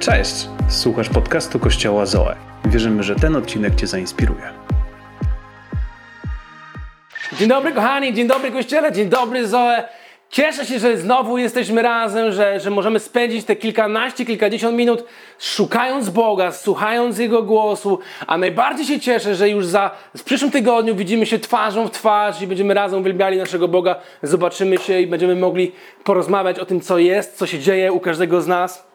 Cześć! Słuchasz podcastu Kościoła Zoe. Wierzymy, że ten odcinek Cię zainspiruje. Dzień dobry kochani, dzień dobry Kościele, dzień dobry Zoe. Cieszę się, że znowu jesteśmy razem, że, że możemy spędzić te kilkanaście, kilkadziesiąt minut szukając Boga, słuchając Jego głosu, a najbardziej się cieszę, że już za, w przyszłym tygodniu widzimy się twarzą w twarz i będziemy razem uwielbiali naszego Boga, zobaczymy się i będziemy mogli porozmawiać o tym, co jest, co się dzieje u każdego z nas.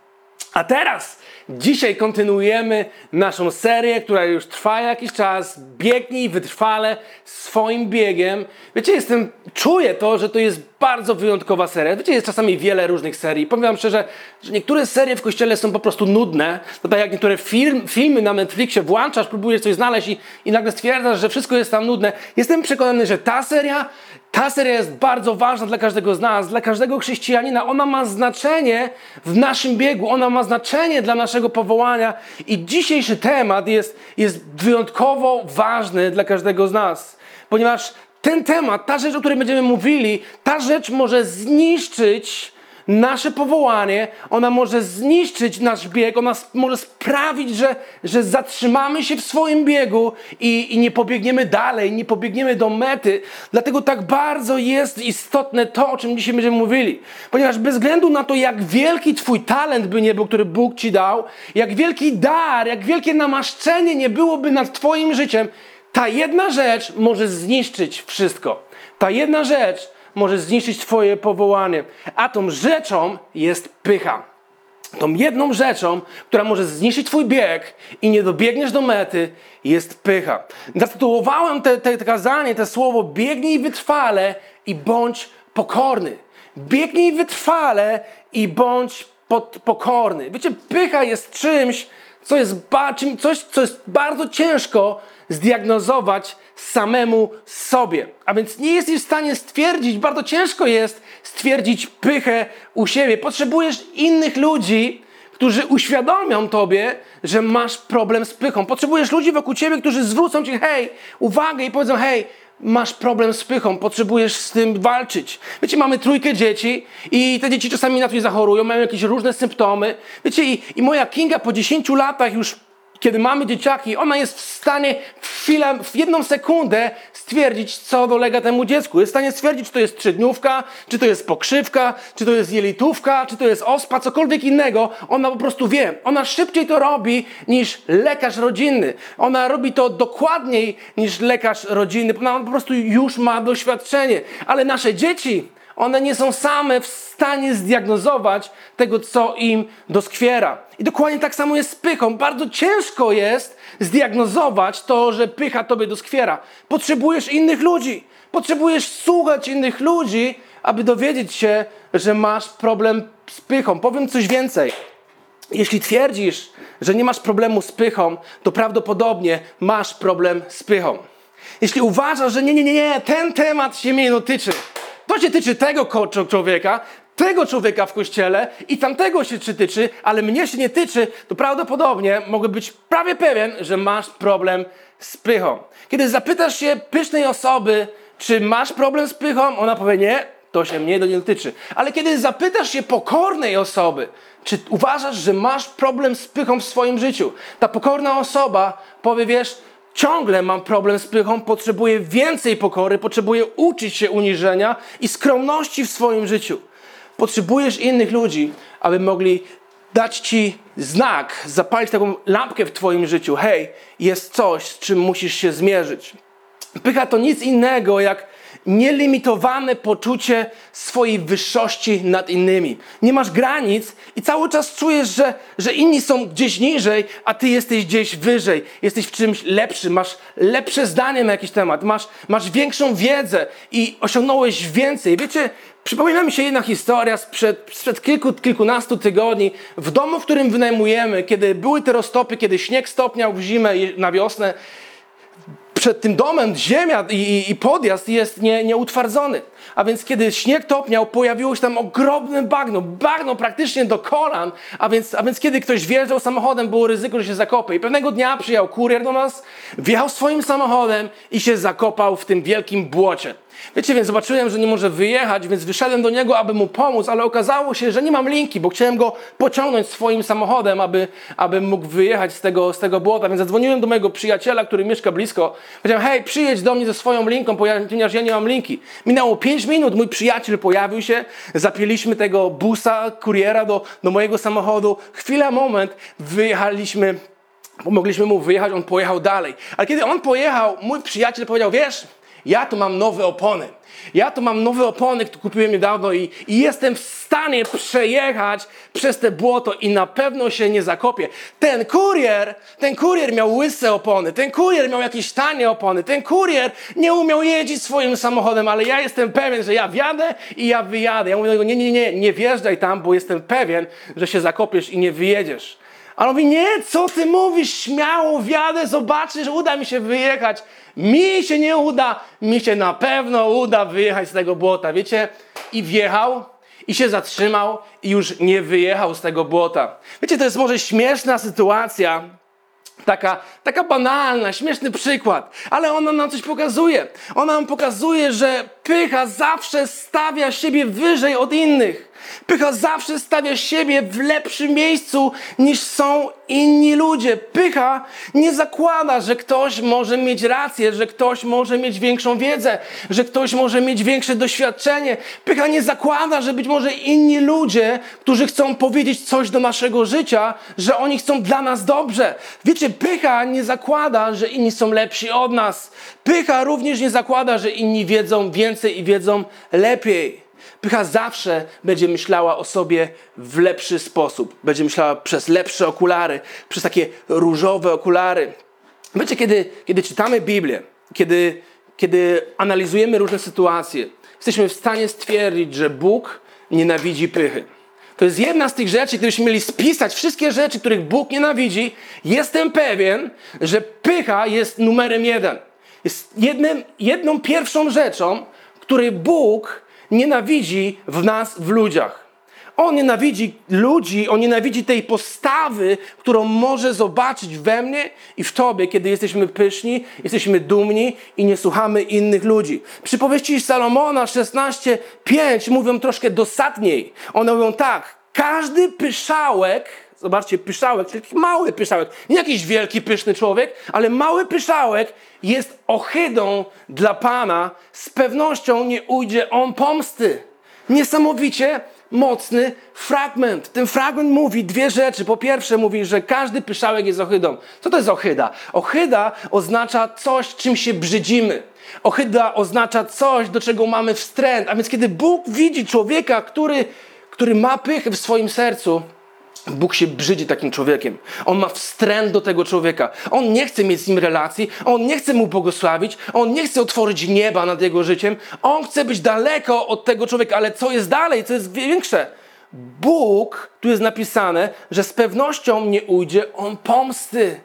A teraz, dzisiaj kontynuujemy naszą serię, która już trwa jakiś czas. Biegnij wytrwale swoim biegiem. Wiecie, jestem, czuję to, że to jest bardzo wyjątkowa seria. Wiecie, jest czasami wiele różnych serii. Powiem wam szczerze, że niektóre serie w kościele są po prostu nudne. To tak jak niektóre film, filmy na Netflixie włączasz, próbujesz coś znaleźć i, i nagle stwierdzasz, że wszystko jest tam nudne. Jestem przekonany, że ta seria ta seria jest bardzo ważna dla każdego z nas, dla każdego chrześcijanina. Ona ma znaczenie w naszym biegu, ona ma znaczenie dla naszego powołania i dzisiejszy temat jest, jest wyjątkowo ważny dla każdego z nas, ponieważ ten temat, ta rzecz, o której będziemy mówili, ta rzecz może zniszczyć nasze powołanie, ona może zniszczyć nasz bieg, ona może sprawić, że, że zatrzymamy się w swoim biegu i, i nie pobiegniemy dalej, nie pobiegniemy do mety. Dlatego tak bardzo jest istotne to, o czym dzisiaj będziemy mówili. Ponieważ bez względu na to, jak wielki Twój talent by nie był, który Bóg Ci dał, jak wielki dar, jak wielkie namaszczenie nie byłoby nad Twoim życiem, ta jedna rzecz może zniszczyć wszystko. Ta jedna rzecz może zniszczyć Twoje powołanie. A tą rzeczą jest pycha. Tą jedną rzeczą, która może zniszczyć Twój bieg i nie dobiegniesz do mety, jest pycha. Zatytułowałem te, te, te kazanie, te słowo biegnij wytrwale i bądź pokorny. Biegnij wytrwale i bądź pod, pokorny. Wiecie, pycha jest czymś, co jest, czym, coś, co jest bardzo ciężko zdiagnozować samemu sobie. A więc nie jesteś w stanie stwierdzić, bardzo ciężko jest stwierdzić pychę u siebie. Potrzebujesz innych ludzi, którzy uświadomią tobie, że masz problem z pychą. Potrzebujesz ludzi wokół ciebie, którzy zwrócą ci hej, uwagę i powiedzą hej, masz problem z pychą, potrzebujesz z tym walczyć. Wiecie, mamy trójkę dzieci i te dzieci czasami na coś zachorują, mają jakieś różne symptomy. Wiecie, i, i moja Kinga po 10 latach już kiedy mamy dzieciaki, ona jest w stanie w chwilę, w jedną sekundę stwierdzić, co dolega temu dziecku. Jest w stanie stwierdzić, czy to jest trzydniówka, czy to jest pokrzywka, czy to jest jelitówka, czy to jest ospa, cokolwiek innego. Ona po prostu wie. Ona szybciej to robi niż lekarz rodzinny. Ona robi to dokładniej niż lekarz rodzinny. Ona po prostu już ma doświadczenie. Ale nasze dzieci, one nie są same w stanie zdiagnozować tego, co im doskwiera. I dokładnie tak samo jest z pychą. Bardzo ciężko jest zdiagnozować to, że pycha tobie doskwiera. Potrzebujesz innych ludzi. Potrzebujesz słuchać innych ludzi, aby dowiedzieć się, że masz problem z pychą. Powiem coś więcej. Jeśli twierdzisz, że nie masz problemu z pychą, to prawdopodobnie masz problem z pychą. Jeśli uważasz, że nie, nie, nie, nie, ten temat się mnie dotyczy, to się tyczy tego człowieka, tego człowieka w kościele i tamtego się tyczy, ale mnie się nie tyczy, to prawdopodobnie mogę być prawie pewien, że masz problem z pychą. Kiedy zapytasz się pysznej osoby, czy masz problem z pychą, ona powie nie, to się mnie do nie dotyczy. Ale kiedy zapytasz się pokornej osoby, czy uważasz, że masz problem z pychą w swoim życiu, ta pokorna osoba powie, wiesz, Ciągle mam problem z pychą, potrzebuję więcej pokory, potrzebuję uczyć się uniżenia i skromności w swoim życiu. Potrzebujesz innych ludzi, aby mogli dać ci znak, zapalić taką lampkę w twoim życiu. Hej, jest coś, z czym musisz się zmierzyć. Pycha to nic innego jak nielimitowane poczucie swojej wyższości nad innymi. Nie masz granic i cały czas czujesz, że, że inni są gdzieś niżej, a ty jesteś gdzieś wyżej. Jesteś w czymś lepszym, masz lepsze zdanie na jakiś temat, masz, masz większą wiedzę i osiągnąłeś więcej. Wiecie, Przypomina mi się jedna historia sprzed, sprzed kilku, kilkunastu tygodni. W domu, w którym wynajmujemy, kiedy były te roztopy, kiedy śnieg stopniał w zimę, na wiosnę, przed tym domem ziemia i, i podjazd jest nie, nieutwardzony. A więc kiedy śnieg topniał, pojawiło się tam ogromne bagno, bagno praktycznie do kolan, a więc, a więc kiedy ktoś wjeżdżał samochodem, było ryzyko, że się zakopie. I pewnego dnia przyjechał kurier do nas, wjechał swoim samochodem i się zakopał w tym wielkim błocie. Wiecie, więc zobaczyłem, że nie może wyjechać, więc wyszedłem do niego, aby mu pomóc, ale okazało się, że nie mam linki, bo chciałem go pociągnąć swoim samochodem, aby, aby mógł wyjechać z tego, z tego błota. Więc zadzwoniłem do mojego przyjaciela, który mieszka blisko. Powiedziałem, hej, przyjedź do mnie ze swoją linką, ponieważ ja nie mam linki. Minęło 5 minut, mój przyjaciel pojawił się, zapięliśmy tego busa, kuriera do, do mojego samochodu. Chwila, moment, wyjechaliśmy. Pomogliśmy mu wyjechać, on pojechał dalej. Ale kiedy on pojechał, mój przyjaciel powiedział, wiesz, ja tu mam nowe opony. Ja tu mam nowe opony, które kupiłem niedawno i, i, jestem w stanie przejechać przez te błoto i na pewno się nie zakopię. Ten kurier, ten kurier miał łyse opony, ten kurier miał jakieś tanie opony, ten kurier nie umiał jeździć swoim samochodem, ale ja jestem pewien, że ja wjadę i ja wyjadę. Ja mówię do niego, nie, nie, nie, nie wjeżdżaj tam, bo jestem pewien, że się zakopiesz i nie wyjedziesz. A on mówi, nie, co ty mówisz, śmiało wjadę, zobaczysz, uda mi się wyjechać. Mi się nie uda, mi się na pewno uda wyjechać z tego błota, wiecie? I wjechał, i się zatrzymał, i już nie wyjechał z tego błota. Wiecie, to jest może śmieszna sytuacja, Taka, taka banalna, śmieszny przykład, ale ona nam coś pokazuje. Ona nam pokazuje, że pycha zawsze stawia siebie wyżej od innych. Pycha zawsze stawia siebie w lepszym miejscu niż są inni ludzie. Pycha nie zakłada, że ktoś może mieć rację, że ktoś może mieć większą wiedzę, że ktoś może mieć większe doświadczenie. Pycha nie zakłada, że być może inni ludzie, którzy chcą powiedzieć coś do naszego życia, że oni chcą dla nas dobrze. Wiecie, pycha nie zakłada, że inni są lepsi od nas. Pycha również nie zakłada, że inni wiedzą więcej i wiedzą lepiej. Pycha zawsze będzie myślała o sobie w lepszy sposób. Będzie myślała przez lepsze okulary, przez takie różowe okulary. Wiecie, kiedy, kiedy czytamy Biblię, kiedy, kiedy analizujemy różne sytuacje, jesteśmy w stanie stwierdzić, że Bóg nienawidzi pychy. To jest jedna z tych rzeczy, gdybyśmy mieli spisać wszystkie rzeczy, których Bóg nienawidzi, jestem pewien, że pycha jest numerem jeden. Jest jednym, jedną pierwszą rzeczą, której Bóg nienawidzi w nas, w ludziach. On nienawidzi ludzi, on nienawidzi tej postawy, którą może zobaczyć we mnie i w tobie, kiedy jesteśmy pyszni, jesteśmy dumni i nie słuchamy innych ludzi. Przypowieści Salomona 16:5 mówią troszkę dosadniej. One mówią tak: każdy pyszałek Zobaczcie, pyszałek, czyli mały pyszałek. Nie jakiś wielki, pyszny człowiek, ale mały pyszałek jest ohydą dla Pana. Z pewnością nie ujdzie on pomsty. Niesamowicie mocny fragment. Ten fragment mówi dwie rzeczy. Po pierwsze mówi, że każdy pyszałek jest ohydą. Co to jest ohyda? Ohyda oznacza coś, czym się brzydzimy. Ohyda oznacza coś, do czego mamy wstręt. A więc kiedy Bóg widzi człowieka, który, który ma pychę w swoim sercu, Bóg się brzydzi takim człowiekiem. On ma wstręt do tego człowieka. On nie chce mieć z nim relacji, on nie chce mu błogosławić, on nie chce otworzyć nieba nad jego życiem. On chce być daleko od tego człowieka, ale co jest dalej, co jest większe? Bóg, tu jest napisane, że z pewnością nie ujdzie on pomsty.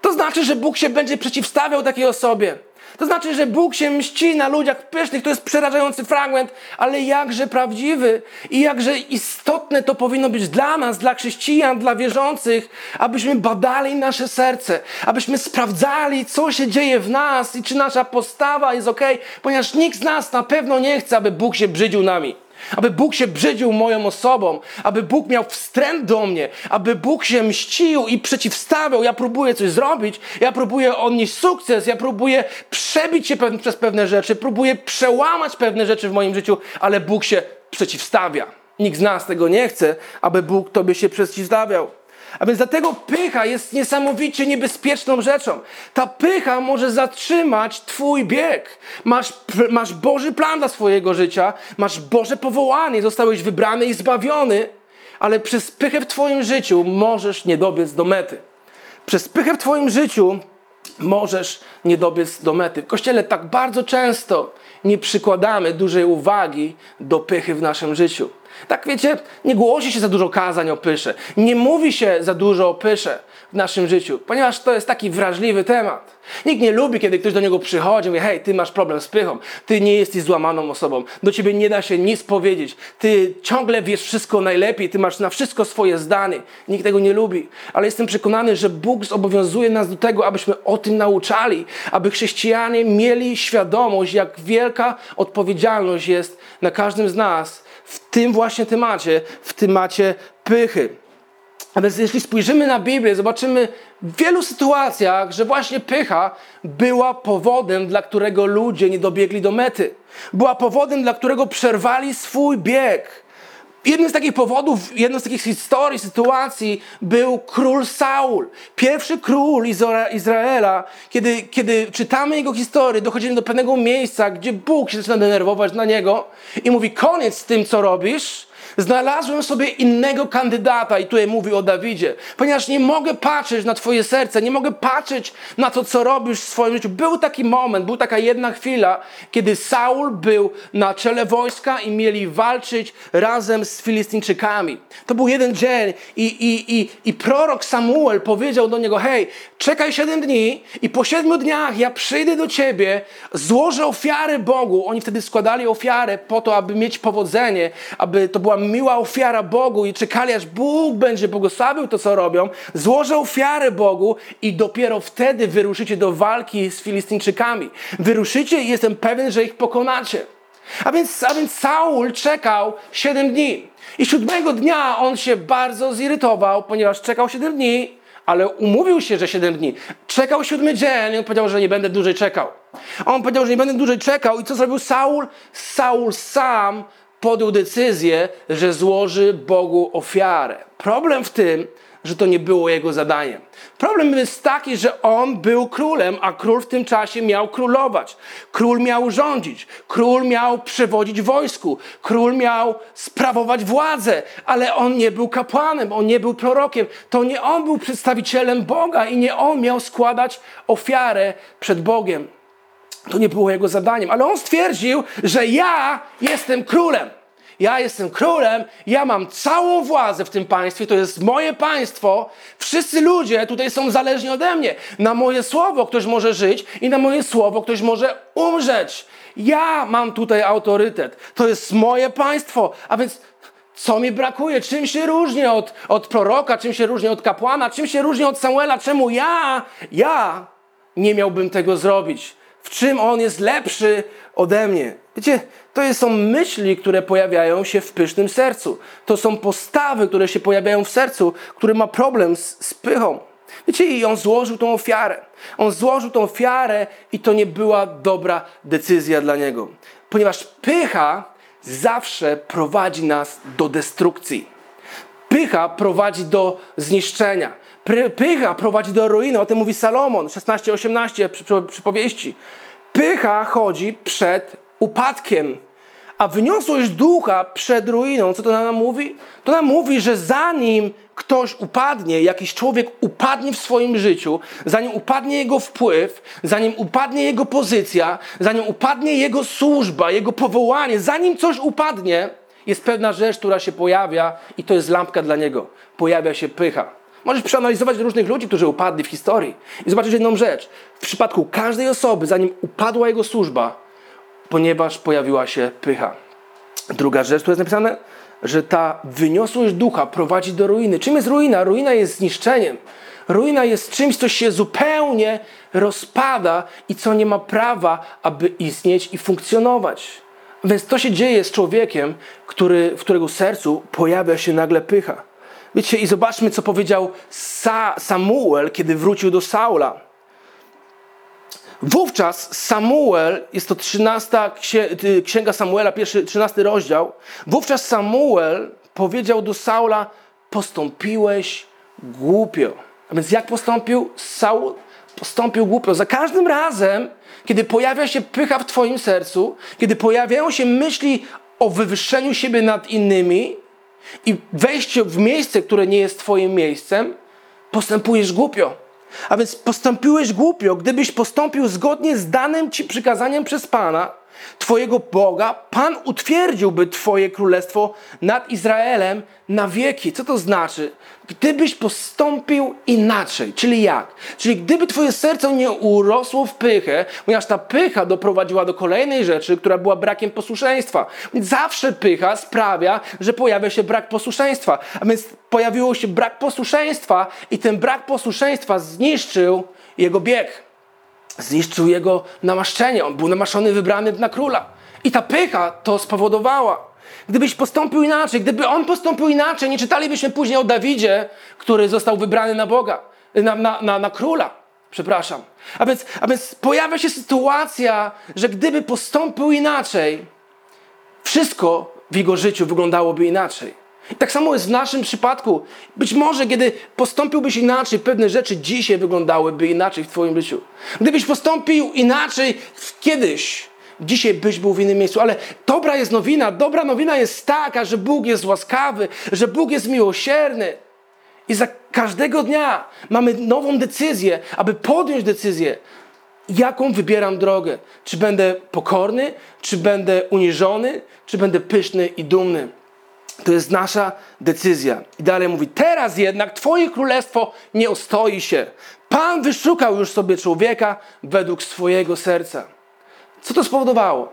To znaczy, że Bóg się będzie przeciwstawiał takiej osobie. To znaczy, że Bóg się mści na ludziach pysznych. To jest przerażający fragment, ale jakże prawdziwy i jakże istotne to powinno być dla nas, dla chrześcijan, dla wierzących, abyśmy badali nasze serce, abyśmy sprawdzali, co się dzieje w nas i czy nasza postawa jest ok, ponieważ nikt z nas na pewno nie chce, aby Bóg się brzydził nami aby Bóg się brzydził moją osobą, aby Bóg miał wstręt do mnie, aby Bóg się mścił i przeciwstawiał. Ja próbuję coś zrobić, ja próbuję odnieść sukces, ja próbuję przebić się przez pewne rzeczy, próbuję przełamać pewne rzeczy w moim życiu, ale Bóg się przeciwstawia. Nikt z nas tego nie chce, aby Bóg tobie się przeciwstawiał. A więc dlatego pycha jest niesamowicie niebezpieczną rzeczą. Ta pycha może zatrzymać Twój bieg. Masz, masz Boży plan dla swojego życia, masz Boże powołanie, zostałeś wybrany i zbawiony, ale przez pychę w Twoim życiu możesz nie dobiec do mety. Przez pychę w Twoim życiu możesz nie dobiec do mety. W kościele tak bardzo często nie przykładamy dużej uwagi do pychy w naszym życiu. Tak wiecie, nie głosi się za dużo kazań o pysze. Nie mówi się za dużo o pysze w naszym życiu, ponieważ to jest taki wrażliwy temat. Nikt nie lubi, kiedy ktoś do niego przychodzi i mówi, hej, ty masz problem z pychą, ty nie jesteś złamaną osobą, do ciebie nie da się nic powiedzieć, ty ciągle wiesz wszystko najlepiej, ty masz na wszystko swoje zdanie. Nikt tego nie lubi, ale jestem przekonany, że Bóg zobowiązuje nas do tego, abyśmy o tym nauczali, aby chrześcijanie mieli świadomość, jak wielka odpowiedzialność jest na każdym z nas w tym właśnie temacie, w temacie pychy. A więc jeśli spojrzymy na Biblię, zobaczymy w wielu sytuacjach, że właśnie pycha była powodem, dla którego ludzie nie dobiegli do mety. Była powodem, dla którego przerwali swój bieg. Jednym z takich powodów, jedną z takich historii, sytuacji był król Saul. Pierwszy król Izraela. Kiedy, kiedy czytamy jego historię, dochodzimy do pewnego miejsca, gdzie Bóg się zaczyna denerwować na niego i mówi: Koniec z tym, co robisz Znalazłem sobie innego kandydata i tutaj mówi o Dawidzie, ponieważ nie mogę patrzeć na Twoje serce, nie mogę patrzeć na to, co robisz w swoim życiu. Był taki moment, był taka jedna chwila, kiedy Saul był na czele wojska i mieli walczyć razem z Filistyńczykami. To był jeden dzień i, i, i, i prorok Samuel powiedział do niego, hej, czekaj siedem dni i po siedmiu dniach ja przyjdę do ciebie, złożę ofiary Bogu. Oni wtedy składali ofiarę po to, aby mieć powodzenie, aby to była miła ofiara Bogu i czekali, aż Bóg będzie błogosławił to, co robią, złożę ofiarę Bogu i dopiero wtedy wyruszycie do walki z Filistyńczykami. Wyruszycie i jestem pewien, że ich pokonacie. A więc, a więc Saul czekał 7 dni. I siódmego dnia on się bardzo zirytował, ponieważ czekał 7 dni, ale umówił się, że 7 dni. Czekał siódmy dzień i on powiedział, że nie będę dłużej czekał. On powiedział, że nie będę dłużej czekał i co zrobił Saul? Saul sam podjął decyzję, że złoży Bogu ofiarę. Problem w tym, że to nie było jego zadaniem. Problem jest taki, że on był królem, a król w tym czasie miał królować. Król miał rządzić, król miał przewodzić wojsku, król miał sprawować władzę, ale on nie był kapłanem, on nie był prorokiem. To nie on był przedstawicielem Boga i nie on miał składać ofiarę przed Bogiem. To nie było jego zadaniem, ale on stwierdził, że ja jestem królem. Ja jestem królem, ja mam całą władzę w tym państwie, to jest moje państwo. Wszyscy ludzie tutaj są zależni ode mnie. Na moje słowo ktoś może żyć i na moje słowo ktoś może umrzeć. Ja mam tutaj autorytet. To jest moje państwo. A więc co mi brakuje? Czym się różni od, od proroka? Czym się różni od kapłana? Czym się różni od Samuela? Czemu ja, ja nie miałbym tego zrobić? W czym on jest lepszy ode mnie. Wiecie, to są myśli, które pojawiają się w pysznym sercu. To są postawy, które się pojawiają w sercu, który ma problem z, z pychą. Wiecie, i on złożył tą ofiarę. On złożył tą ofiarę i to nie była dobra decyzja dla niego. Ponieważ pycha zawsze prowadzi nas do destrukcji. Pycha prowadzi do zniszczenia. Pycha prowadzi do ruiny. O tym mówi Salomon 16-18 przy, przypowieści. Pycha chodzi przed upadkiem, a wyniosłość ducha przed ruiną. Co to nam mówi? To nam mówi, że zanim ktoś upadnie, jakiś człowiek upadnie w swoim życiu, zanim upadnie jego wpływ, zanim upadnie jego pozycja, zanim upadnie jego służba, jego powołanie, zanim coś upadnie, jest pewna rzecz, która się pojawia i to jest lampka dla niego. Pojawia się pycha. Możesz przeanalizować różnych ludzi, którzy upadli w historii i zobaczyć jedną rzecz. W przypadku każdej osoby, zanim upadła jego służba, ponieważ pojawiła się pycha. Druga rzecz, tu jest napisane, że ta wyniosłość ducha prowadzi do ruiny. Czym jest ruina? Ruina jest zniszczeniem. Ruina jest czymś, co się zupełnie rozpada i co nie ma prawa, aby istnieć i funkcjonować. Więc to się dzieje z człowiekiem, który, w którego sercu pojawia się nagle pycha. Wiecie, i zobaczmy, co powiedział Sa Samuel, kiedy wrócił do Saula. Wówczas Samuel, jest to 13 księga Samuela, pierwszy, 13 rozdział. Wówczas Samuel powiedział do Saula: Postąpiłeś głupio. A więc jak postąpił Saul? Postąpił głupio. Za każdym razem, kiedy pojawia się pycha w Twoim sercu, kiedy pojawiają się myśli o wywyższeniu siebie nad innymi, i wejście w miejsce, które nie jest Twoim miejscem, postępujesz głupio. A więc postąpiłeś głupio, gdybyś postąpił zgodnie z danym Ci przykazaniem przez Pana, Twojego Boga, Pan utwierdziłby Twoje królestwo nad Izraelem na wieki. Co to znaczy? Gdybyś postąpił inaczej, czyli jak? Czyli gdyby Twoje serce nie urosło w pychę, ponieważ ta pycha doprowadziła do kolejnej rzeczy, która była brakiem posłuszeństwa. Zawsze pycha sprawia, że pojawia się brak posłuszeństwa. A więc pojawiło się brak posłuszeństwa i ten brak posłuszeństwa zniszczył jego bieg zniszczył jego namaszczenie. On był namaszczony, wybrany na króla. I ta pycha to spowodowała. Gdybyś postąpił inaczej, gdyby on postąpił inaczej, nie czytalibyśmy później o Dawidzie, który został wybrany na Boga, na, na, na, na króla. Przepraszam. A więc, a więc pojawia się sytuacja, że gdyby postąpił inaczej, wszystko w jego życiu wyglądałoby inaczej. Tak samo jest w naszym przypadku. Być może, kiedy postąpiłbyś inaczej, pewne rzeczy dzisiaj wyglądałyby inaczej w Twoim życiu. Gdybyś postąpił inaczej kiedyś, dzisiaj byś był w innym miejscu. Ale dobra jest nowina. Dobra nowina jest taka, że Bóg jest łaskawy, że Bóg jest miłosierny. I za każdego dnia mamy nową decyzję, aby podjąć decyzję, jaką wybieram drogę. Czy będę pokorny, czy będę uniżony, czy będę pyszny i dumny. To jest nasza decyzja. I dalej mówi: Teraz jednak Twoje królestwo nie ostoi się. Pan wyszukał już sobie człowieka według swojego serca. Co to spowodowało?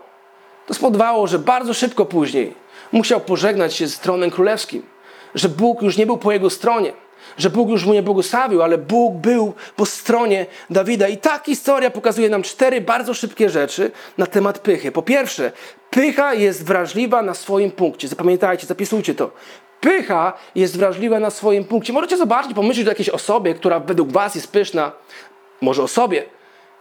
To spowodowało, że bardzo szybko później musiał pożegnać się z tronem królewskim, że Bóg już nie był po jego stronie że Bóg już mu nie błogosławił, ale Bóg był po stronie Dawida. I ta historia pokazuje nam cztery bardzo szybkie rzeczy na temat pychy. Po pierwsze, pycha jest wrażliwa na swoim punkcie. Zapamiętajcie, zapisujcie to. Pycha jest wrażliwa na swoim punkcie. Możecie zobaczyć, pomyśleć o jakiejś osobie, która według was jest pyszna, może o sobie,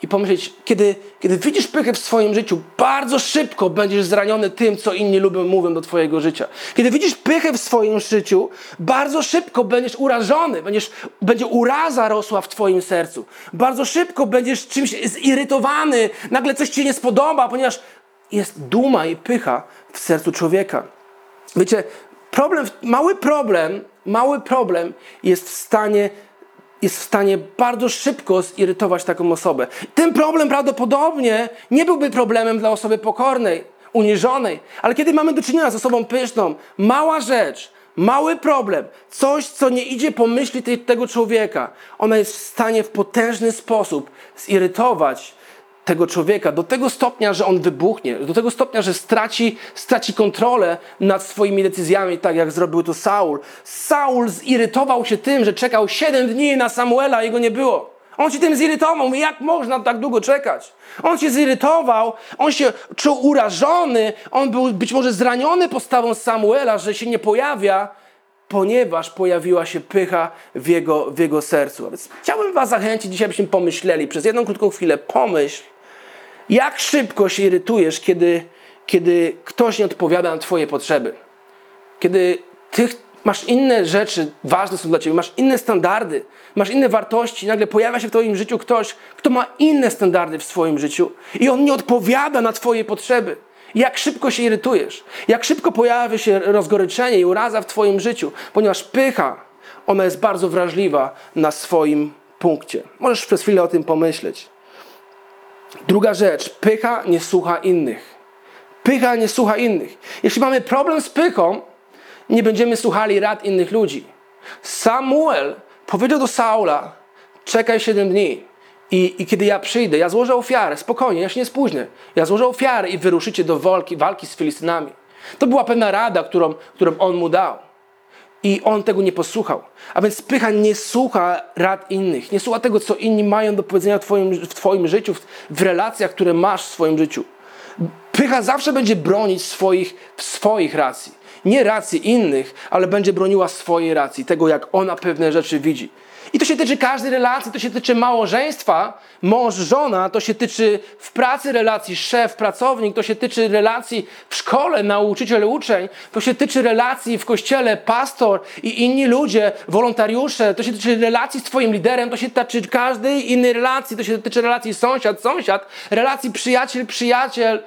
i pomyśleć, kiedy, kiedy widzisz pychę w swoim życiu, bardzo szybko będziesz zraniony tym, co inni lubią, mówią do Twojego życia. Kiedy widzisz pychę w swoim życiu, bardzo szybko będziesz urażony, będziesz, będzie uraza rosła w Twoim sercu. Bardzo szybko będziesz czymś zirytowany, nagle coś Ci nie spodoba, ponieważ jest duma i pycha w sercu człowieka. Wiecie, problem, mały problem, mały problem jest w stanie jest w stanie bardzo szybko zirytować taką osobę. Ten problem prawdopodobnie nie byłby problemem dla osoby pokornej, uniżonej, ale kiedy mamy do czynienia z osobą pyszną, mała rzecz, mały problem, coś, co nie idzie po myśli tej, tego człowieka, ona jest w stanie w potężny sposób zirytować tego człowieka do tego stopnia, że on wybuchnie, do tego stopnia, że straci, straci kontrolę nad swoimi decyzjami, tak jak zrobił to Saul. Saul zirytował się tym, że czekał 7 dni na Samuela, a jego nie było. On się tym zirytował. Jak można tak długo czekać? On się zirytował, on się czuł urażony, on był być może zraniony postawą Samuela, że się nie pojawia, ponieważ pojawiła się pycha w jego, w jego sercu. A więc chciałbym Was zachęcić dzisiaj, byśmy pomyśleli przez jedną krótką chwilę, pomyśl, jak szybko się irytujesz, kiedy, kiedy ktoś nie odpowiada na Twoje potrzeby? Kiedy Ty masz inne rzeczy, ważne są dla Ciebie, masz inne standardy, masz inne wartości, nagle pojawia się w Twoim życiu ktoś, kto ma inne standardy w swoim życiu i on nie odpowiada na Twoje potrzeby. Jak szybko się irytujesz, jak szybko pojawia się rozgoryczenie i uraza w Twoim życiu, ponieważ pycha, ona jest bardzo wrażliwa na swoim punkcie. Możesz przez chwilę o tym pomyśleć. Druga rzecz, pycha nie słucha innych. Pycha nie słucha innych. Jeśli mamy problem z pychą, nie będziemy słuchali rad innych ludzi. Samuel powiedział do Saula: czekaj 7 dni. I, I, kiedy ja przyjdę, ja złożę ofiarę, spokojnie, ja się nie spóźnię. Ja złożę ofiarę i wyruszycie do walki, walki z Filistynami. To była pewna rada, którą, którą on mu dał. I on tego nie posłuchał. A więc pycha nie słucha rad innych, nie słucha tego, co inni mają do powiedzenia w Twoim, w twoim życiu, w, w relacjach, które masz w swoim życiu. Pycha zawsze będzie bronić swoich, swoich racji. Nie racji innych, ale będzie broniła swojej racji, tego jak ona pewne rzeczy widzi. I to się tyczy każdej relacji, to się tyczy małżeństwa, mąż, żona, to się tyczy w pracy relacji szef, pracownik, to się tyczy relacji w szkole, nauczyciel, uczeń, to się tyczy relacji w kościele, pastor i inni ludzie, wolontariusze, to się tyczy relacji z twoim liderem, to się tyczy każdej innej relacji, to się tyczy relacji sąsiad, sąsiad, relacji przyjaciel, przyjaciel,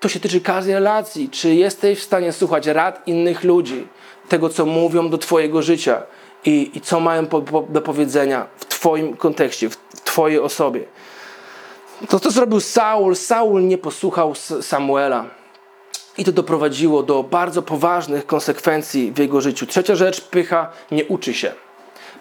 to się tyczy każdej relacji. Czy jesteś w stanie słuchać rad innych ludzi, tego co mówią do twojego życia? I, i co mają po, po, do powiedzenia w Twoim kontekście, w Twojej osobie. To, co zrobił Saul, Saul nie posłuchał Samuela. I to doprowadziło do bardzo poważnych konsekwencji w jego życiu. Trzecia rzecz, pycha nie uczy się.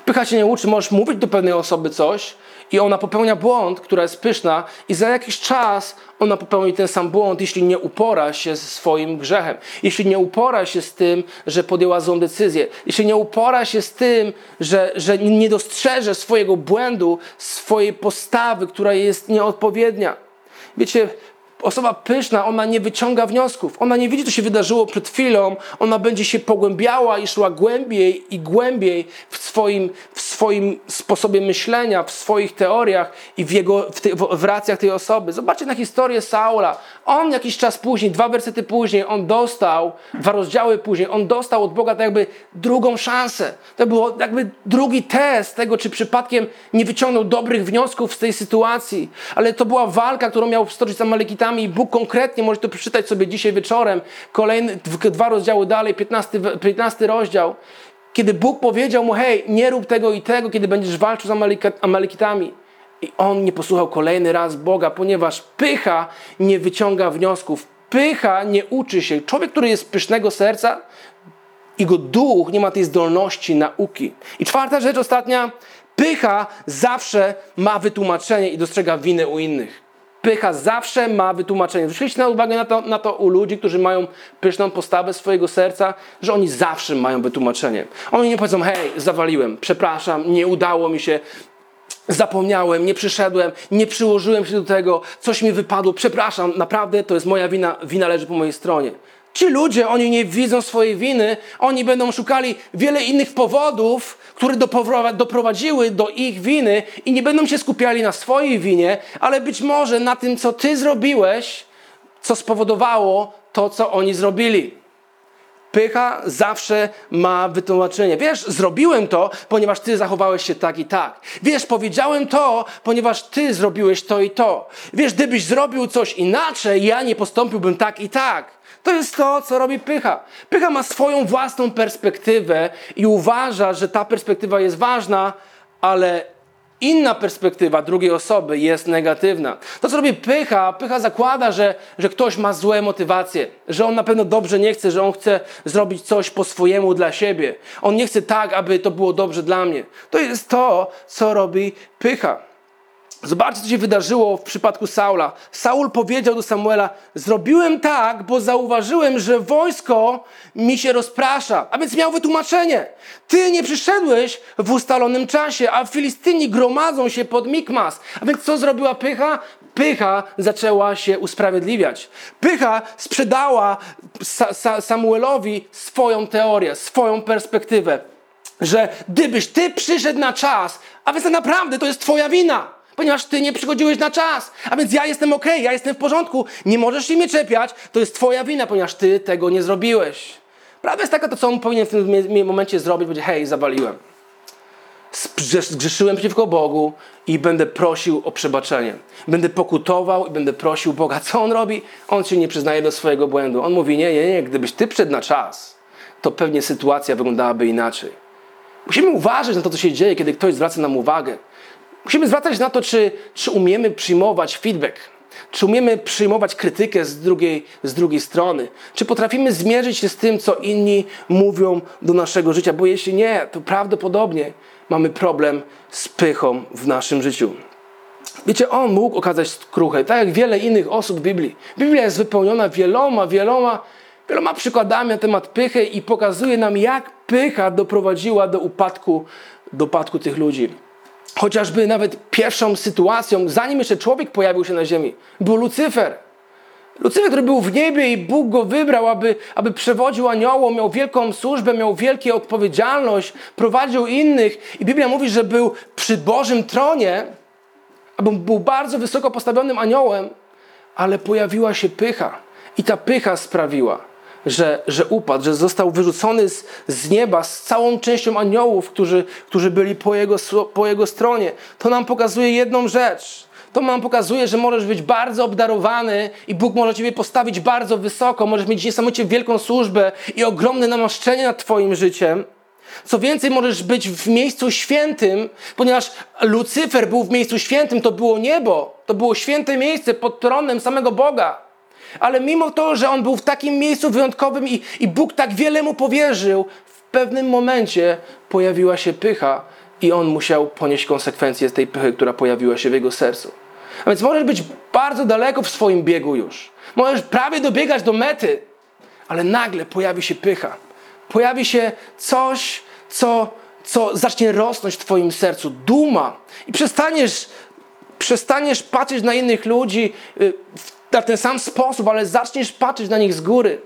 Pycha się nie uczy, możesz mówić do pewnej osoby coś i ona popełnia błąd, która jest pyszna i za jakiś czas ona popełni ten sam błąd, jeśli nie upora się ze swoim grzechem. Jeśli nie upora się z tym, że podjęła złą decyzję. Jeśli nie upora się z tym, że, że nie dostrzeże swojego błędu, swojej postawy, która jest nieodpowiednia. Wiecie, osoba pyszna, ona nie wyciąga wniosków. Ona nie widzi, co się wydarzyło przed chwilą. Ona będzie się pogłębiała i szła głębiej i głębiej w swoim, w swoim sposobie myślenia, w swoich teoriach i w, jego, w, w racjach tej osoby. Zobaczcie na historię Saula. On jakiś czas później, dwa wersety później, on dostał, dwa rozdziały później, on dostał od Boga tak jakby drugą szansę. To było jakby drugi test tego, czy przypadkiem nie wyciągnął dobrych wniosków z tej sytuacji. Ale to była walka, którą miał stoczyć Amalekitami i Bóg konkretnie, może to przeczytać sobie dzisiaj wieczorem, kolejne dwa rozdziały dalej, 15, 15 rozdział, kiedy Bóg powiedział mu, hej, nie rób tego i tego, kiedy będziesz walczył z Amalekitami. I on nie posłuchał kolejny raz Boga, ponieważ pycha nie wyciąga wniosków. Pycha nie uczy się. Człowiek, który jest pysznego serca, jego duch nie ma tej zdolności nauki. I czwarta rzecz, ostatnia. Pycha zawsze ma wytłumaczenie i dostrzega winy u innych. Pycha zawsze ma wytłumaczenie. Zwróciliście na uwagę na to, na to u ludzi, którzy mają pyszną postawę swojego serca, że oni zawsze mają wytłumaczenie. Oni nie powiedzą, hej, zawaliłem, przepraszam, nie udało mi się, zapomniałem, nie przyszedłem, nie przyłożyłem się do tego, coś mi wypadło, przepraszam, naprawdę to jest moja wina, wina leży po mojej stronie. Ci ludzie, oni nie widzą swojej winy, oni będą szukali wiele innych powodów, które doprowadziły do ich winy i nie będą się skupiali na swojej winie, ale być może na tym, co ty zrobiłeś, co spowodowało to, co oni zrobili. Pycha zawsze ma wytłumaczenie. Wiesz, zrobiłem to, ponieważ ty zachowałeś się tak i tak. Wiesz, powiedziałem to, ponieważ ty zrobiłeś to i to. Wiesz, gdybyś zrobił coś inaczej, ja nie postąpiłbym tak i tak. To jest to, co robi pycha. Pycha ma swoją własną perspektywę i uważa, że ta perspektywa jest ważna, ale inna perspektywa drugiej osoby jest negatywna. To, co robi pycha, pycha zakłada, że, że ktoś ma złe motywacje, że on na pewno dobrze nie chce, że on chce zrobić coś po swojemu dla siebie. On nie chce tak, aby to było dobrze dla mnie. To jest to, co robi pycha. Zobaczcie, co się wydarzyło w przypadku Saula. Saul powiedział do Samuela: Zrobiłem tak, bo zauważyłem, że wojsko mi się rozprasza. A więc miał wytłumaczenie. Ty nie przyszedłeś w ustalonym czasie, a Filistyni gromadzą się pod Mikmas. A więc co zrobiła pycha? Pycha zaczęła się usprawiedliwiać. Pycha sprzedała Sa Sa Samuelowi swoją teorię, swoją perspektywę. Że gdybyś ty przyszedł na czas, a więc naprawdę to jest twoja wina ponieważ ty nie przychodziłeś na czas. A więc ja jestem ok, ja jestem w porządku, nie możesz się mnie czepiać, to jest twoja wina, ponieważ ty tego nie zrobiłeś. Prawda jest taka, to co on powinien w tym momencie zrobić, będzie hej, zawaliłem. Zgrzeszyłem przeciwko Bogu i będę prosił o przebaczenie. Będę pokutował i będę prosił Boga. Co on robi? On się nie przyznaje do swojego błędu. On mówi, nie, nie, nie, gdybyś ty przed na czas, to pewnie sytuacja wyglądałaby inaczej. Musimy uważać na to, co się dzieje, kiedy ktoś zwraca nam uwagę. Musimy zwracać na to, czy, czy umiemy przyjmować feedback, czy umiemy przyjmować krytykę z drugiej, z drugiej strony, czy potrafimy zmierzyć się z tym, co inni mówią do naszego życia, bo jeśli nie, to prawdopodobnie mamy problem z pychą w naszym życiu. Wiecie, on mógł okazać skruchę, tak jak wiele innych osób w Biblii. Biblia jest wypełniona wieloma, wieloma, wieloma przykładami na temat pychy i pokazuje nam, jak pycha doprowadziła do upadku, do upadku tych ludzi. Chociażby nawet pierwszą sytuacją, zanim jeszcze człowiek pojawił się na ziemi, był Lucyfer. Lucyfer, który był w niebie i Bóg go wybrał, aby, aby przewodził aniołom, miał wielką służbę, miał wielką odpowiedzialność, prowadził innych. I Biblia mówi, że był przy Bożym tronie, aby był bardzo wysoko postawionym aniołem, ale pojawiła się pycha. I ta pycha sprawiła, że, że upadł, że został wyrzucony z, z nieba z całą częścią aniołów, którzy, którzy byli po jego, po jego stronie. To nam pokazuje jedną rzecz. To nam pokazuje, że możesz być bardzo obdarowany i Bóg może Ciebie postawić bardzo wysoko, możesz mieć niesamowicie wielką służbę i ogromne namaszczenie nad Twoim życiem, Co więcej, możesz być w miejscu świętym, ponieważ Lucyfer był w miejscu świętym, to było niebo, to było święte miejsce pod tronem samego Boga. Ale mimo to, że on był w takim miejscu wyjątkowym i, i Bóg tak wiele mu powierzył, w pewnym momencie pojawiła się pycha i on musiał ponieść konsekwencje z tej pychy, która pojawiła się w jego sercu. A więc możesz być bardzo daleko w swoim biegu już. Możesz prawie dobiegać do mety, ale nagle pojawi się pycha. Pojawi się coś, co, co zacznie rosnąć w Twoim sercu. Duma. I przestaniesz, przestaniesz patrzeć na innych ludzi y, na ten sam sposób, ale zaczniesz patrzeć na nich z góry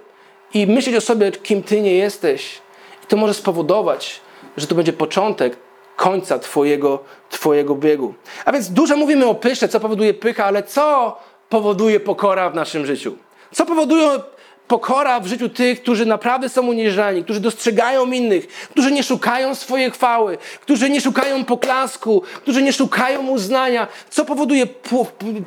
i myśleć o sobie, kim Ty nie jesteś. I to może spowodować, że to będzie początek końca twojego, twojego biegu. A więc dużo mówimy o pysze, co powoduje pycha, ale co powoduje pokora w naszym życiu? Co powodują pokora w życiu tych, którzy naprawdę są uniżani, którzy dostrzegają innych, którzy nie szukają swojej chwały, którzy nie szukają poklasku, którzy nie szukają uznania. Co powoduje,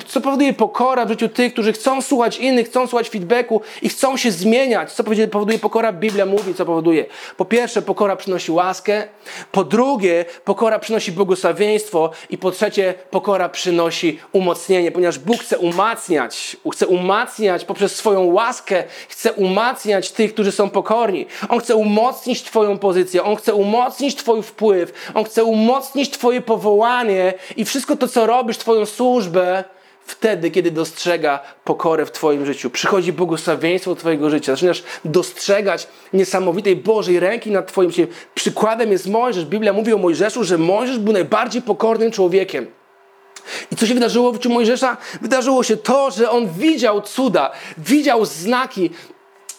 co powoduje pokora w życiu tych, którzy chcą słuchać innych, chcą słuchać feedbacku i chcą się zmieniać? Co powoduje pokora? Biblia mówi, co powoduje. Po pierwsze, pokora przynosi łaskę. Po drugie, pokora przynosi błogosławieństwo. I po trzecie, pokora przynosi umocnienie, ponieważ Bóg chce umacniać, chce umacniać poprzez swoją łaskę chce umacniać tych, którzy są pokorni. On chce umocnić Twoją pozycję, On chce umocnić Twój wpływ, On chce umocnić Twoje powołanie i wszystko to, co robisz, Twoją służbę, wtedy, kiedy dostrzega pokorę w Twoim życiu. Przychodzi błogosławieństwo Twojego życia. Zaczynasz dostrzegać niesamowitej Bożej ręki nad Twoim życiem. Przykładem jest Mojżesz. Biblia mówi o Mojżeszu, że Mojżesz był najbardziej pokornym człowiekiem. I co się wydarzyło w życiu Mojżesza? Wydarzyło się to, że on widział cuda, widział znaki,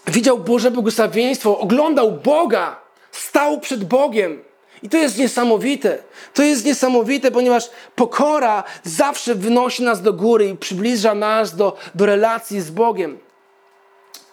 widział Boże błogosławieństwo, oglądał Boga, stał przed Bogiem. I to jest niesamowite. To jest niesamowite, ponieważ pokora zawsze wynosi nas do góry i przybliża nas do, do relacji z Bogiem.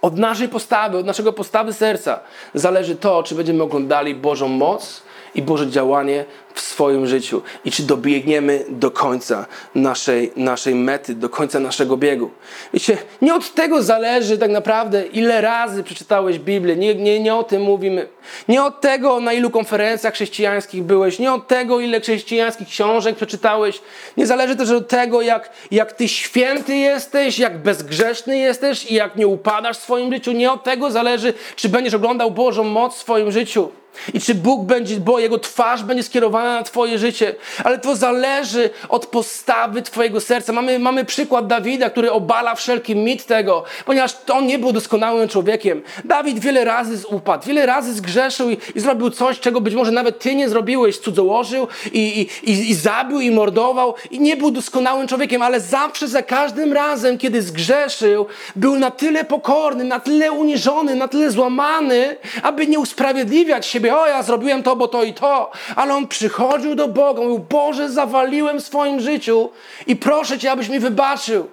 Od naszej postawy, od naszego postawy serca zależy to, czy będziemy oglądali Bożą moc i Boże działanie w swoim życiu i czy dobiegniemy do końca naszej, naszej mety, do końca naszego biegu. Wiecie, nie od tego zależy tak naprawdę, ile razy przeczytałeś Biblię, nie, nie, nie o tym mówimy. Nie od tego, na ilu konferencjach chrześcijańskich byłeś, nie od tego, ile chrześcijańskich książek przeczytałeś. Nie zależy też od tego, jak, jak ty święty jesteś, jak bezgrzeszny jesteś i jak nie upadasz w swoim życiu. Nie od tego zależy, czy będziesz oglądał Bożą moc w swoim życiu. I czy Bóg będzie, bo Jego twarz będzie skierowana na Twoje życie. Ale to zależy od postawy Twojego serca. Mamy, mamy przykład Dawida, który obala wszelki mit tego, ponieważ on nie był doskonałym człowiekiem. Dawid wiele razy upadł, wiele razy zgrzeszył i, i zrobił coś, czego być może nawet Ty nie zrobiłeś. Cudzołożył i, i, i, i zabił i mordował i nie był doskonałym człowiekiem, ale zawsze, za każdym razem, kiedy zgrzeszył, był na tyle pokorny, na tyle uniżony, na tyle złamany, aby nie usprawiedliwiać siebie, o ja zrobiłem to, bo to i to, ale on przychodził do Boga, mówił, Boże, zawaliłem w swoim życiu i proszę Cię, abyś mi wybaczył.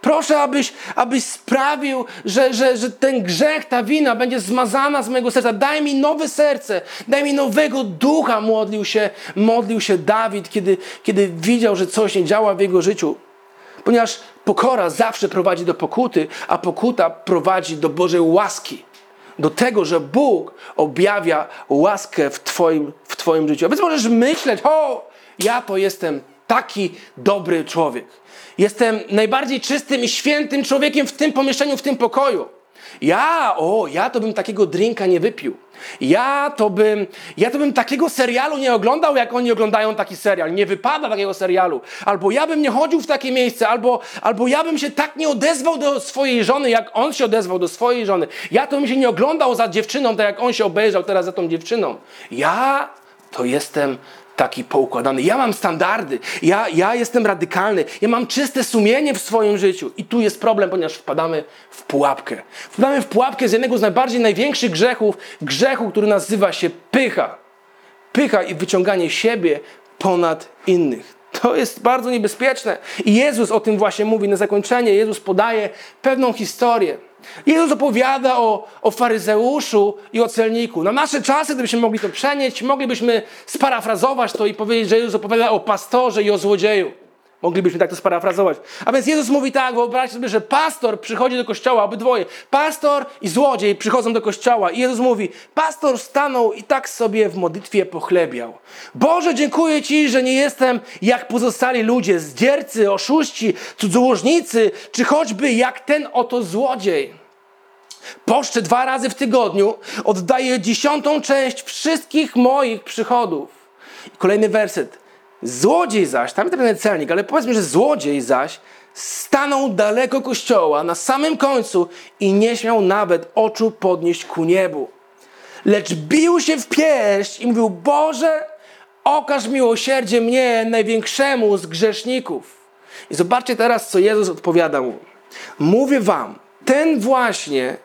Proszę, abyś, abyś sprawił, że, że, że ten grzech, ta wina będzie zmazana z mojego serca. Daj mi nowe serce, daj mi nowego ducha, modlił się, modlił się Dawid, kiedy, kiedy widział, że coś nie działa w jego życiu. Ponieważ pokora zawsze prowadzi do pokuty, a pokuta prowadzi do Bożej łaski do tego, że Bóg objawia łaskę w Twoim, w twoim życiu. A więc możesz myśleć, o, ja to jestem taki dobry człowiek. Jestem najbardziej czystym i świętym człowiekiem w tym pomieszczeniu, w tym pokoju. Ja, o, ja to bym takiego drinka nie wypił. Ja to bym, ja to bym takiego serialu nie oglądał, jak oni oglądają taki serial. Nie wypada takiego serialu. Albo ja bym nie chodził w takie miejsce, albo, albo ja bym się tak nie odezwał do swojej żony, jak on się odezwał do swojej żony. Ja to bym się nie oglądał za dziewczyną, tak jak on się obejrzał teraz za tą dziewczyną. Ja to jestem taki poukładany. Ja mam standardy, ja, ja jestem radykalny, ja mam czyste sumienie w swoim życiu. I tu jest problem, ponieważ wpadamy w pułapkę. Wpadamy w pułapkę z jednego z najbardziej największych grzechów, grzechu, który nazywa się pycha. Pycha i wyciąganie siebie ponad innych. To jest bardzo niebezpieczne. I Jezus o tym właśnie mówi na zakończenie. Jezus podaje pewną historię. Jezus opowiada o, o faryzeuszu i o celniku. Na nasze czasy, gdybyśmy mogli to przenieść, moglibyśmy sparafrazować to i powiedzieć, że Jezus opowiada o pastorze i o złodzieju. Moglibyśmy tak to sparafrazować. A więc Jezus mówi tak, wyobraźcie sobie, że pastor przychodzi do kościoła, obydwoje. Pastor i złodziej przychodzą do kościoła i Jezus mówi, pastor stanął i tak sobie w modlitwie pochlebiał. Boże, dziękuję Ci, że nie jestem jak pozostali ludzie, zdziercy, oszuści, cudzołożnicy, czy choćby jak ten oto złodziej. Poszczę dwa razy w tygodniu, oddaję dziesiątą część wszystkich moich przychodów. Kolejny werset. Złodziej zaś, tam jest ten celnik, ale powiedzmy, że złodziej zaś stanął daleko kościoła, na samym końcu i nie śmiał nawet oczu podnieść ku niebu. Lecz bił się w pieść i mówił, Boże, okaż miłosierdzie mnie, największemu z grzeszników. I zobaczcie teraz, co Jezus odpowiada mu. Mówię wam, ten właśnie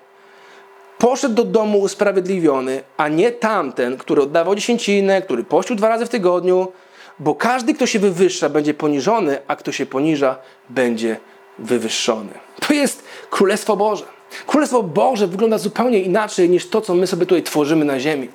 poszedł do domu usprawiedliwiony, a nie tamten, który oddawał dziesięcinę, który pościł dwa razy w tygodniu, bo każdy, kto się wywyższa, będzie poniżony, a kto się poniża, będzie wywyższony. To jest Królestwo Boże. Królestwo Boże wygląda zupełnie inaczej niż to, co my sobie tutaj tworzymy na ziemi.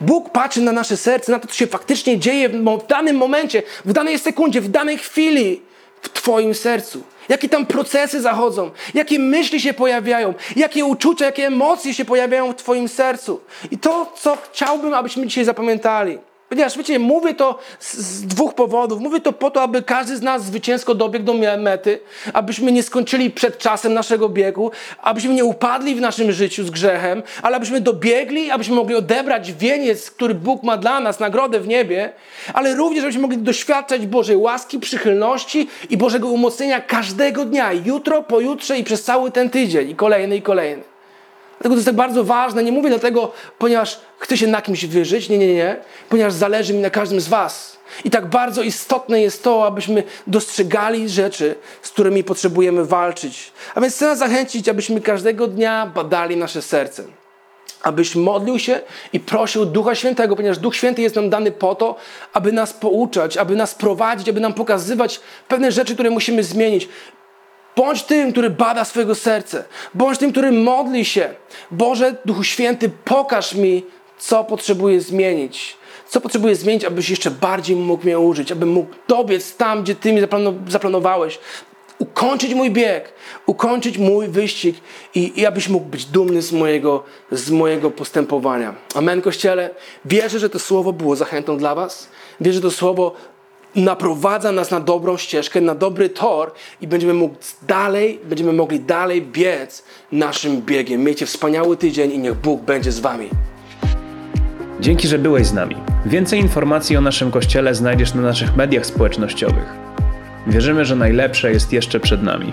Bóg patrzy na nasze serce, na to, co się faktycznie dzieje w danym momencie, w danej sekundzie, w danej chwili w Twoim sercu. Jakie tam procesy zachodzą, jakie myśli się pojawiają, jakie uczucia, jakie emocje się pojawiają w Twoim sercu. I to, co chciałbym, abyśmy dzisiaj zapamiętali. Ponieważ wiecie, mówię to z, z, dwóch powodów. Mówię to po to, aby każdy z nas zwycięsko dobiegł do mety, abyśmy nie skończyli przed czasem naszego biegu, abyśmy nie upadli w naszym życiu z grzechem, ale abyśmy dobiegli, abyśmy mogli odebrać wieniec, który Bóg ma dla nas, nagrodę w niebie, ale również abyśmy mogli doświadczać Bożej łaski, przychylności i Bożego umocnienia każdego dnia, jutro, pojutrze i przez cały ten tydzień i kolejny i kolejny. Dlatego to jest tak bardzo ważne. Nie mówię dlatego, ponieważ chcę się na kimś wyżyć. Nie, nie, nie. Ponieważ zależy mi na każdym z Was. I tak bardzo istotne jest to, abyśmy dostrzegali rzeczy, z którymi potrzebujemy walczyć. A więc chcę nas zachęcić, abyśmy każdego dnia badali nasze serce. Abyś modlił się i prosił Ducha Świętego, ponieważ Duch Święty jest nam dany po to, aby nas pouczać, aby nas prowadzić, aby nam pokazywać pewne rzeczy, które musimy zmienić. Bądź tym, który bada swojego serca. Bądź tym, który modli się. Boże, Duchu Święty, pokaż mi, co potrzebuję zmienić. Co potrzebuję zmienić, abyś jeszcze bardziej mógł mnie użyć, abym mógł dobiec tam, gdzie Ty mi zaplanowałeś. Ukończyć mój bieg, ukończyć mój wyścig i, i abyś mógł być dumny z mojego, z mojego postępowania. Amen, Kościele. Wierzę, że to słowo było zachętą dla Was. Wierzę, że to słowo naprowadza nas na dobrą ścieżkę, na dobry tor i będziemy mogli dalej, będziemy mogli dalej biec naszym biegiem. Miejcie wspaniały tydzień i niech Bóg będzie z wami. Dzięki, że byłeś z nami. Więcej informacji o naszym kościele znajdziesz na naszych mediach społecznościowych. Wierzymy, że najlepsze jest jeszcze przed nami.